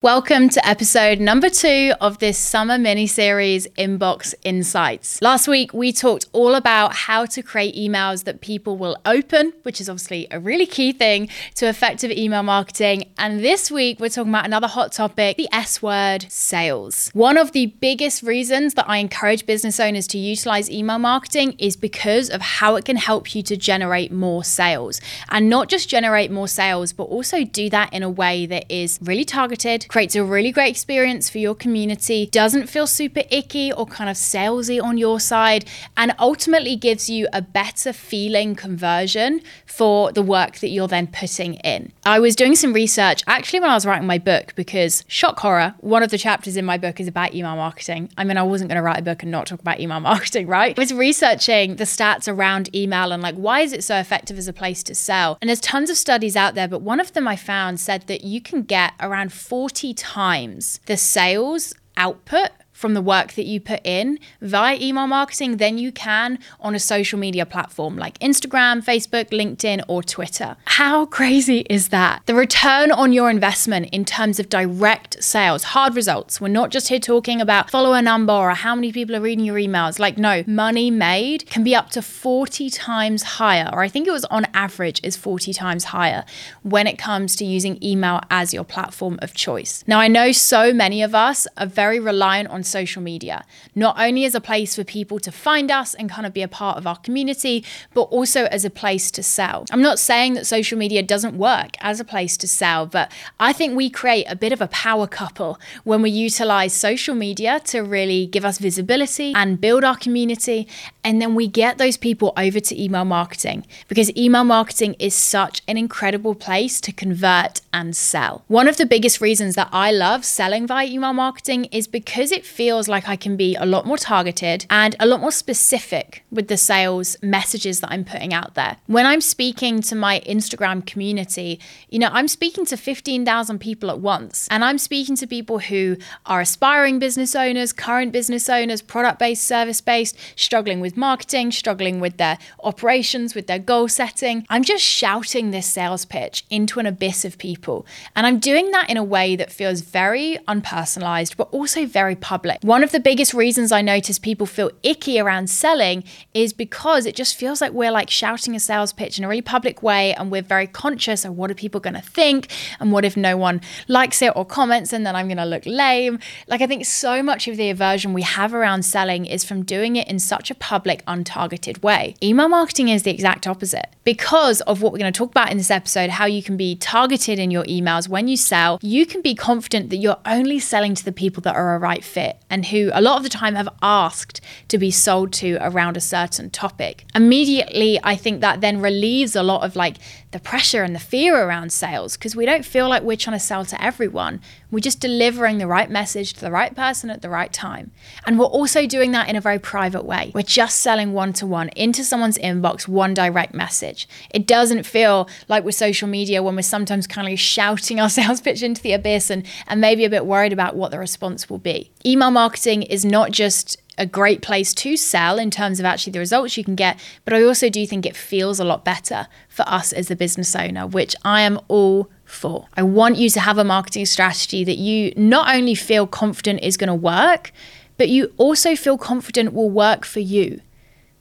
Welcome to episode number two of this summer mini series, Inbox Insights. Last week, we talked all about how to create emails that people will open, which is obviously a really key thing to effective email marketing. And this week, we're talking about another hot topic the S word sales. One of the biggest reasons that I encourage business owners to utilize email marketing is because of how it can help you to generate more sales. And not just generate more sales, but also do that in a way that is really targeted creates a really great experience for your community, doesn't feel super icky or kind of salesy on your side, and ultimately gives you a better feeling conversion for the work that you're then putting in. I was doing some research actually when I was writing my book because, shock horror, one of the chapters in my book is about email marketing. I mean, I wasn't going to write a book and not talk about email marketing, right? I was researching the stats around email and like, why is it so effective as a place to sell? And there's tons of studies out there, but one of them I found said that you can get around 40 40 times the sales output from the work that you put in via email marketing than you can on a social media platform like Instagram, Facebook, LinkedIn, or Twitter. How crazy is that? The return on your investment in terms of direct sales, hard results. We're not just here talking about follower number or how many people are reading your emails. Like, no, money made can be up to 40 times higher, or I think it was on average is 40 times higher when it comes to using email as your platform of choice. Now, I know so many of us are very reliant on social media, not only as a place for people to find us and kind of be a part of our community, but also as a place to sell. I'm not saying that social media doesn't work as a place to sell, but I think we create a bit of a power couple when we utilize social media to really give us visibility and build our community. And then we get those people over to email marketing because email marketing is such an incredible place to convert and sell. One of the biggest reasons that I love selling via email marketing is because it feels like I can be a lot more targeted and a lot more specific with the sales messages that I'm putting out there. When I'm speaking to my Instagram community, you know, I'm speaking to 15,000 people at once, and I'm speaking to people who are aspiring business owners, current business owners, product based, service based, struggling with marketing, struggling with their operations, with their goal setting. I'm just shouting this sales pitch into an abyss of people. And I'm doing that in a way that feels very unpersonalized, but also very public public. One of the biggest reasons I notice people feel icky around selling is because it just feels like we're like shouting a sales pitch in a really public way and we're very conscious of what are people going to think and what if no one likes it or comments and then I'm going to look lame. Like I think so much of the aversion we have around selling is from doing it in such a public untargeted way. Email marketing is the exact opposite. Because of what we're going to talk about in this episode, how you can be targeted in your emails when you sell, you can be confident that you're only selling to the people that are a right fit and who a lot of the time have asked to be sold to around a certain topic. Immediately, I think that then relieves a lot of like the pressure and the fear around sales because we don't feel like we're trying to sell to everyone. We're just delivering the right message to the right person at the right time. And we're also doing that in a very private way. We're just selling one to one into someone's inbox, one direct message. It doesn't feel like with social media when we're sometimes kind of shouting our sales pitch into the abyss and, and maybe a bit worried about what the response will be. Email marketing is not just a great place to sell in terms of actually the results you can get. But I also do think it feels a lot better for us as a business owner, which I am all for. I want you to have a marketing strategy that you not only feel confident is going to work, but you also feel confident will work for you.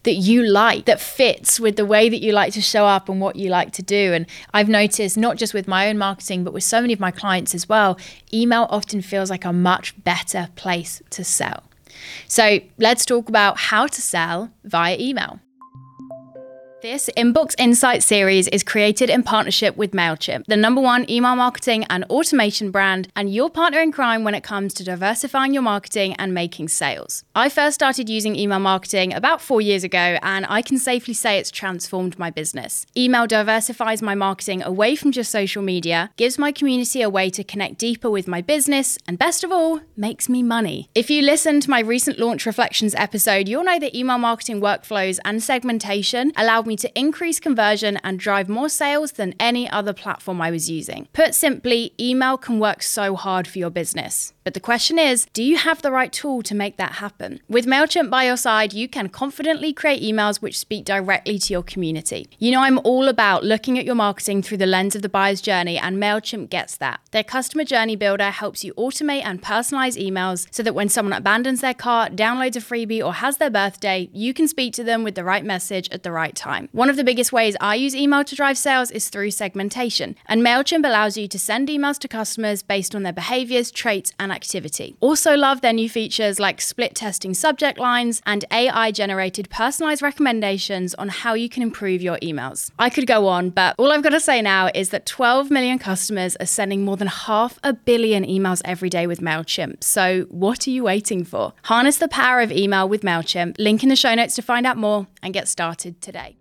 That you like, that fits with the way that you like to show up and what you like to do. And I've noticed, not just with my own marketing, but with so many of my clients as well, email often feels like a much better place to sell. So let's talk about how to sell via email. This Inbox Insight series is created in partnership with MailChimp, the number one email marketing and automation brand, and your partner in crime when it comes to diversifying your marketing and making sales. I first started using email marketing about four years ago, and I can safely say it's transformed my business. Email diversifies my marketing away from just social media, gives my community a way to connect deeper with my business, and best of all, makes me money. If you listened to my recent launch reflections episode, you'll know that email marketing workflows and segmentation allowed me to increase conversion and drive more sales than any other platform I was using. Put simply, email can work so hard for your business. But the question is, do you have the right tool to make that happen? With MailChimp by your side, you can confidently create emails which speak directly to your community. You know, I'm all about looking at your marketing through the lens of the buyer's journey, and MailChimp gets that. Their customer journey builder helps you automate and personalize emails so that when someone abandons their cart, downloads a freebie, or has their birthday, you can speak to them with the right message at the right time. One of the biggest ways I use email to drive sales is through segmentation, and MailChimp allows you to send emails to customers based on their behaviors, traits, and activity. Also, love their new features like split testing subject lines and AI generated personalized recommendations on how you can improve your emails. I could go on, but all I've got to say now is that 12 million customers are sending more than half a billion emails every day with MailChimp. So, what are you waiting for? Harness the power of email with MailChimp. Link in the show notes to find out more and get started today.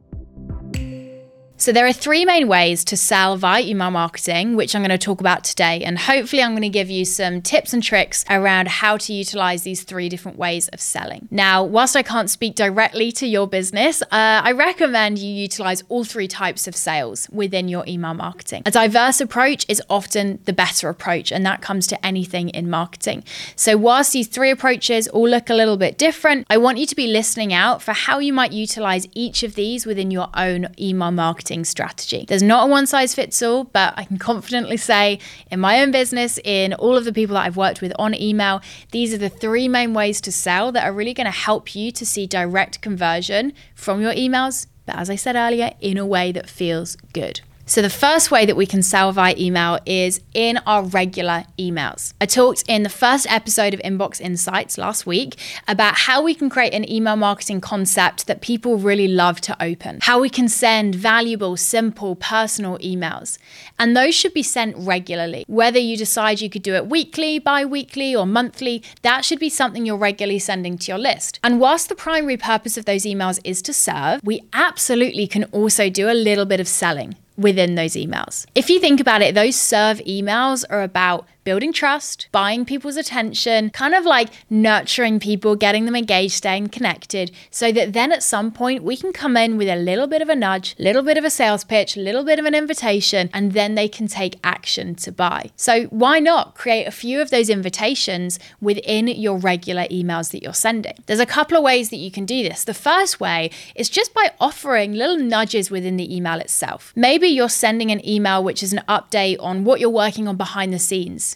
So, there are three main ways to sell via email marketing, which I'm going to talk about today. And hopefully, I'm going to give you some tips and tricks around how to utilize these three different ways of selling. Now, whilst I can't speak directly to your business, uh, I recommend you utilize all three types of sales within your email marketing. A diverse approach is often the better approach, and that comes to anything in marketing. So, whilst these three approaches all look a little bit different, I want you to be listening out for how you might utilize each of these within your own email marketing marketing strategy. There's not a one size fits all, but I can confidently say in my own business, in all of the people that I've worked with on email, these are the three main ways to sell that are really going to help you to see direct conversion from your emails. But as I said earlier, in a way that feels good. So, the first way that we can sell via email is in our regular emails. I talked in the first episode of Inbox Insights last week about how we can create an email marketing concept that people really love to open, how we can send valuable, simple, personal emails. And those should be sent regularly. Whether you decide you could do it weekly, bi weekly, or monthly, that should be something you're regularly sending to your list. And whilst the primary purpose of those emails is to serve, we absolutely can also do a little bit of selling within those emails. If you think about it, those serve emails are about building trust, buying people's attention, kind of like nurturing people, getting them engaged, staying connected, so that then at some point we can come in with a little bit of a nudge, a little bit of a sales pitch, a little bit of an invitation, and then they can take action to buy. So why not create a few of those invitations within your regular emails that you're sending? There's a couple of ways that you can do this. The first way is just by offering little nudges within the email itself. Maybe you're sending an email which is an update on what you're working on behind the scenes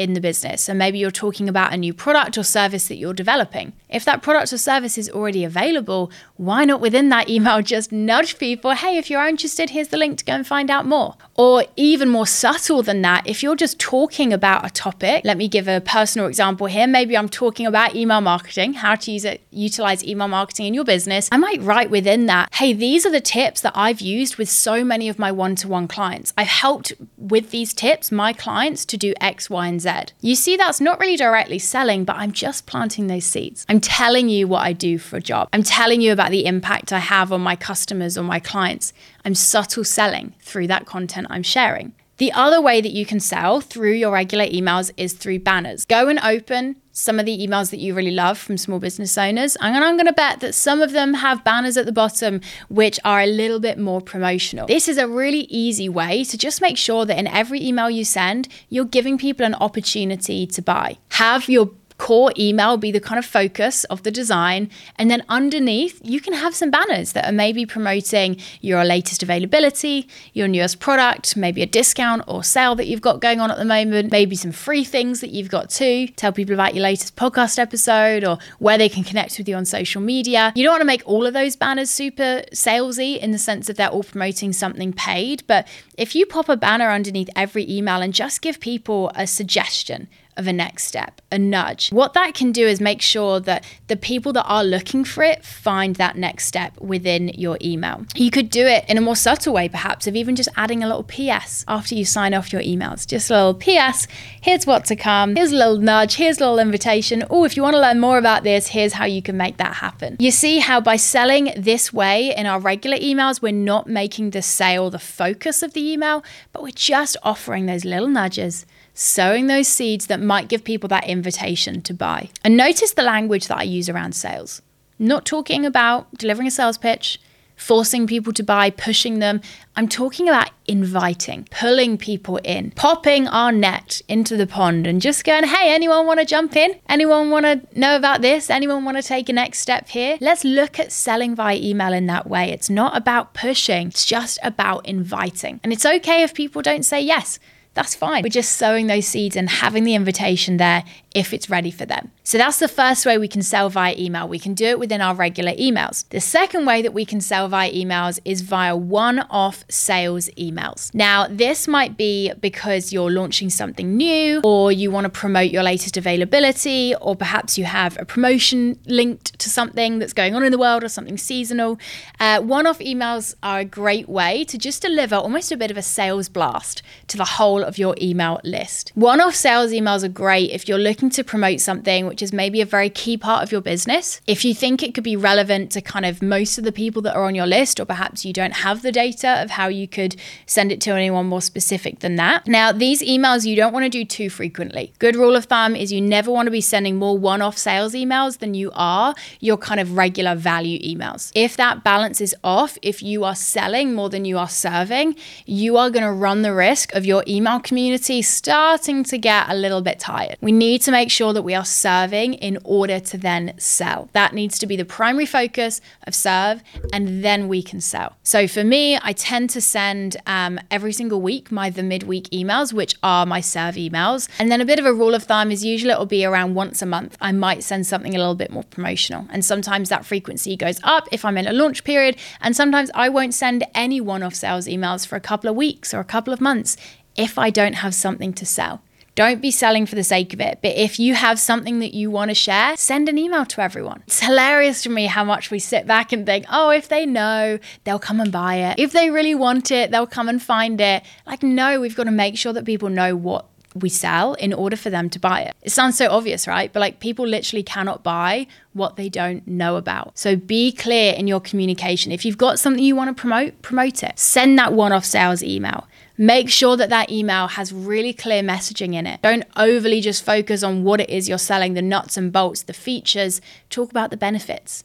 in the business. And maybe you're talking about a new product or service that you're developing. If that product or service is already available, why not within that email just nudge people, hey, if you're interested, here's the link to go and find out more. Or even more subtle than that, if you're just talking about a topic, let me give a personal example here. Maybe I'm talking about email marketing, how to use it, utilize email marketing in your business. I might write within that, hey, these are the tips that I've used with so many of my one to one clients. I've helped with these tips my clients to do X, Y, and You see, that's not really directly selling, but I'm just planting those seeds. I'm telling you what I do for a job. I'm telling you about the impact I have on my customers or my clients. I'm subtle selling through that content I'm sharing. The other way that you can sell through your regular emails is through banners. Go and open some of the emails that you really love from small business owners. And I'm going to bet that some of them have banners at the bottom which are a little bit more promotional. This is a really easy way to just make sure that in every email you send, you're giving people an opportunity to buy. Have your core email be the kind of focus of the design. And then underneath, you can have some banners that are maybe promoting your latest availability, your newest product, maybe a discount or sale that you've got going on at the moment, maybe some free things that you've got too. Tell people about your latest podcast episode or where they can connect with you on social media. You don't want to make all of those banners super salesy in the sense that they're all promoting something paid. But if you pop a banner underneath every email and just give people a suggestion, of a next step, a nudge. What that can do is make sure that the people that are looking for it find that next step within your email. You could do it in a more subtle way, perhaps, of even just adding a little PS after you sign off your emails. Just a little PS, here's what to come, here's a little nudge, here's a little invitation. Oh, if you want to learn more about this, here's how you can make that happen. You see how by selling this way in our regular emails, we're not making the sale the focus of the email, but we're just offering those little nudges sowing those seeds that might give people that invitation to buy. And notice the language that I use around sales. not talking about delivering a sales pitch, forcing people to buy, pushing them. I'm talking about inviting, pulling people in, popping our net into the pond and just going, hey, anyone want to jump in? Anyone want to know about this? Anyone want to take a next step here? Let's look at selling via email in that way. It's not about pushing, it's just about inviting. And it's okay if people don't say yes that's fine. We're just sowing those seeds and having the invitation there if it's ready for them. So that's the first way we can sell via email. We can do it within our regular emails. The second way that we can sell via emails is via one off sales emails. Now, this might be because you're launching something new, or you want to promote your latest availability, or perhaps you have a promotion linked to something that's going on in the world or something seasonal. Uh, one off emails are a great way to just deliver almost a bit of a sales blast to the whole of your email list. One off sales emails are great if you're looking to promote something which is maybe a very key part of your business. If you think it could be relevant to kind of most of the people that are on your list, or perhaps you don't have the data of how you could send it to anyone more specific than that. Now, these emails you don't want to do too frequently. Good rule of thumb is you never want to be sending more one off sales emails than you are your kind of regular value emails. If that balance is off, if you are selling more than you are serving, you are going to run the risk of your email community starting to get a little bit tired. We need to make sure that we are serving in order to then sell. That needs to be the primary focus of serve, and then we can sell. So for me, I tend to send um, every single week my the midweek emails, which are my serve emails. And then a bit of a rule of thumb is usually it'll be around once a month. I might send something a little bit more promotional. And sometimes that frequency goes up if I'm in a launch period. And sometimes I won't send any one off sales emails for a couple of weeks or a couple of months if I don't have something to sell. Don't be selling for the sake of it. But if you have something that you want to share, send an email to everyone. It's hilarious to me how much we sit back and think, oh, if they know, they'll come and buy it. If they really want it, they'll come and find it. Like, no, we've got to make sure that people know what we sell in order for them to buy it. It sounds so obvious, right? But like people literally cannot buy what they don't know about. So be clear in your communication. If you've got something you want to promote, promote it. Send that one off sales email. Make sure that that email has really clear messaging in it. Don't overly just focus on what it is you're selling, the nuts and bolts, the features. Talk about the benefits.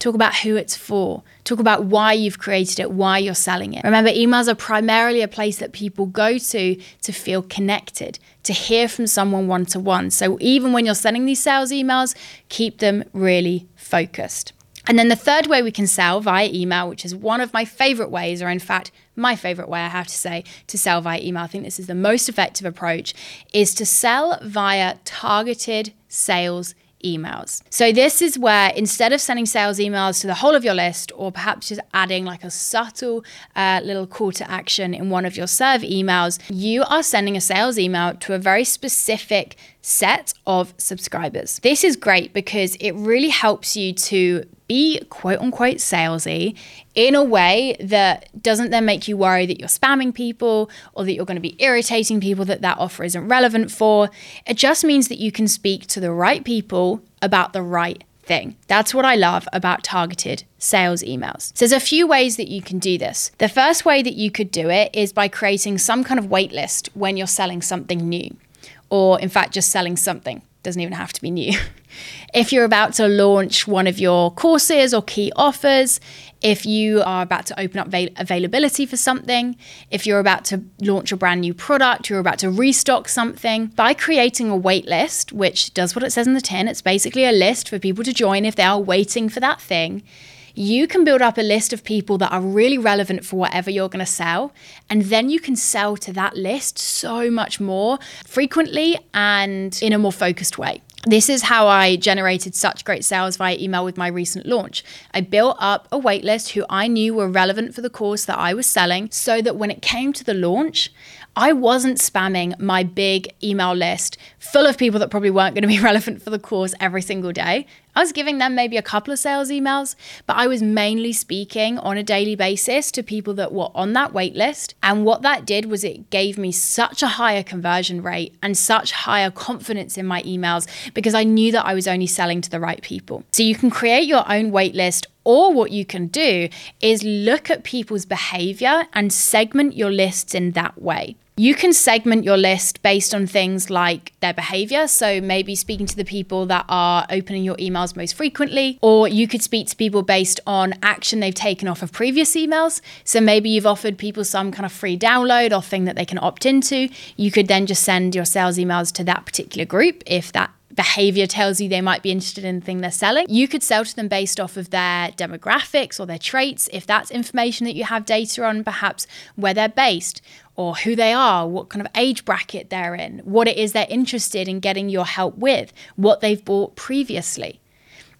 Talk about who it's for. Talk about why you've created it, why you're selling it. Remember, emails are primarily a place that people go to to feel connected, to hear from someone one to one. So even when you're sending these sales emails, keep them really focused. And then the third way we can sell via email, which is one of my favorite ways, or in fact, my favorite way, I have to say, to sell via email, I think this is the most effective approach, is to sell via targeted sales emails. So, this is where instead of sending sales emails to the whole of your list, or perhaps just adding like a subtle uh, little call to action in one of your serve emails, you are sending a sales email to a very specific set of subscribers. This is great because it really helps you to be quote unquote salesy in a way that doesn't then make you worry that you're spamming people or that you're going to be irritating people that that offer isn't relevant for. It just means that you can speak to the right people about the right thing. That's what I love about targeted sales emails. So there's a few ways that you can do this. The first way that you could do it is by creating some kind of waitlist when you're selling something new or in fact just selling something. Doesn't even have to be new. if you're about to launch one of your courses or key offers, if you are about to open up avail- availability for something, if you're about to launch a brand new product, you're about to restock something, by creating a wait list, which does what it says in the tin, it's basically a list for people to join if they are waiting for that thing you can build up a list of people that are really relevant for whatever you're going to sell. And then you can sell to that list so much more frequently and in a more focused way. This is how I generated such great sales via email with my recent launch. I built up a waitlist who I knew were relevant for the course that I was selling so that when it came to the launch, I wasn't spamming my big email list full of people that probably weren't going to be relevant for the course every single day. I was giving them maybe a couple of sales emails, but I was mainly speaking on a daily basis to people that were on that wait list. And what that did was it gave me such a higher conversion rate and such higher confidence in my emails because I knew that I was only selling to the right people. So you can create your own wait list or what you can do is look at people's behavior and segment your lists in that way. You can segment your list based on things like their behavior. So maybe speaking to the people that are opening your emails most frequently, or you could speak to people based on action they've taken off of previous emails. So maybe you've offered people some kind of free download or thing that they can opt into. You could then just send your sales emails to that particular group if that behavior tells you they might be interested in the thing they're selling. You could sell to them based off of their demographics or their traits. If that's information that you have data on, perhaps where they're based or who they are, what kind of age bracket they're in, what it is they're interested in getting your help with, what they've bought previously.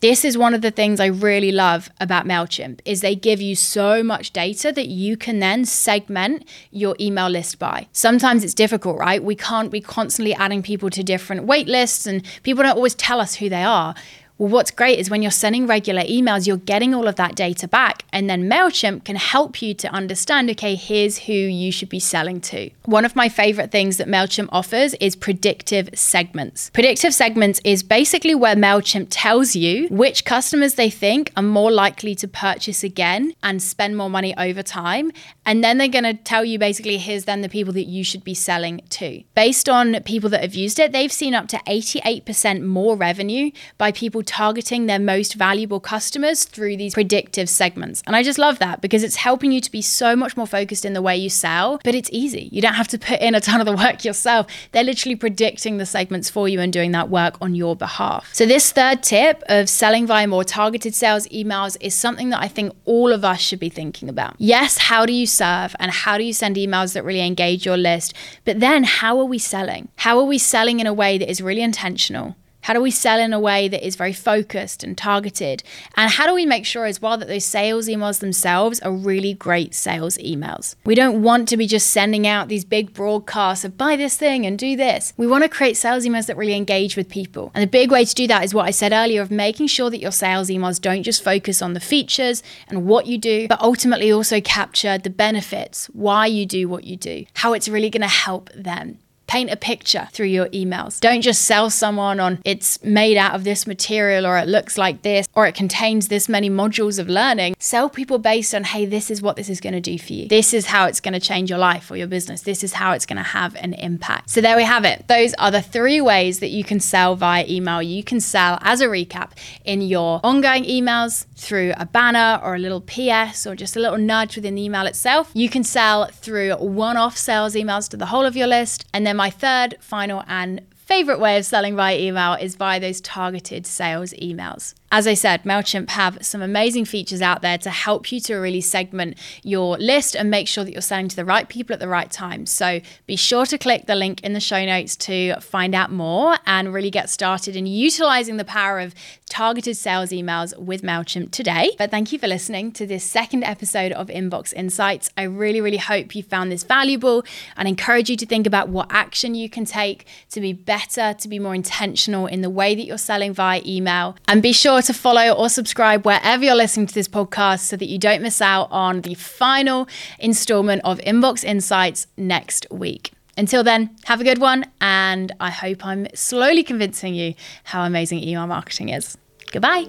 This is one of the things I really love about Mailchimp is they give you so much data that you can then segment your email list by. Sometimes it's difficult, right? We can't be constantly adding people to different wait lists and people don't always tell us who they are. Well, what's great is when you're sending regular emails, you're getting all of that data back. And then MailChimp can help you to understand okay, here's who you should be selling to. One of my favorite things that MailChimp offers is predictive segments. Predictive segments is basically where MailChimp tells you which customers they think are more likely to purchase again and spend more money over time. And then they're going to tell you basically here's then the people that you should be selling to. Based on people that have used it, they've seen up to 88% more revenue by people targeting their most valuable customers through these predictive segments. And I just love that because it's helping you to be so much more focused in the way you sell, but it's easy. You don't have to put in a ton of the work yourself. They're literally predicting the segments for you and doing that work on your behalf. So, this third tip of selling via more targeted sales emails is something that I think all of us should be thinking about. Yes, how do you serve and how do you send emails that really engage your list? But then, how are we selling? How are we selling in a way that is really intentional? How do we sell in a way that is very focused and targeted? And how do we make sure as well that those sales emails themselves are really great sales emails? We don't want to be just sending out these big broadcasts of buy this thing and do this. We want to create sales emails that really engage with people. And the big way to do that is what I said earlier of making sure that your sales emails don't just focus on the features and what you do, but ultimately also capture the benefits, why you do what you do, how it's really going to help them. Paint a picture through your emails. Don't just sell someone on it's made out of this material or it looks like this or it contains this many modules of learning. Sell people based on, hey, this is what this is going to do for you. This is how it's going to change your life or your business. This is how it's going to have an impact. So there we have it. Those are the three ways that you can sell via email. You can sell as a recap in your ongoing emails through a banner or a little PS or just a little nudge within the email itself. You can sell through one off sales emails to the whole of your list. And then my third, final, and favorite way of selling via email is via those targeted sales emails. As I said, MailChimp have some amazing features out there to help you to really segment your list and make sure that you're selling to the right people at the right time. So be sure to click the link in the show notes to find out more and really get started in utilizing the power of targeted sales emails with MailChimp today. But thank you for listening to this second episode of Inbox Insights. I really, really hope you found this valuable and encourage you to think about what action you can take to be better, to be more intentional in the way that you're selling via email. And be sure to follow or subscribe wherever you're listening to this podcast so that you don't miss out on the final installment of Inbox Insights next week. Until then, have a good one, and I hope I'm slowly convincing you how amazing email marketing is. Goodbye.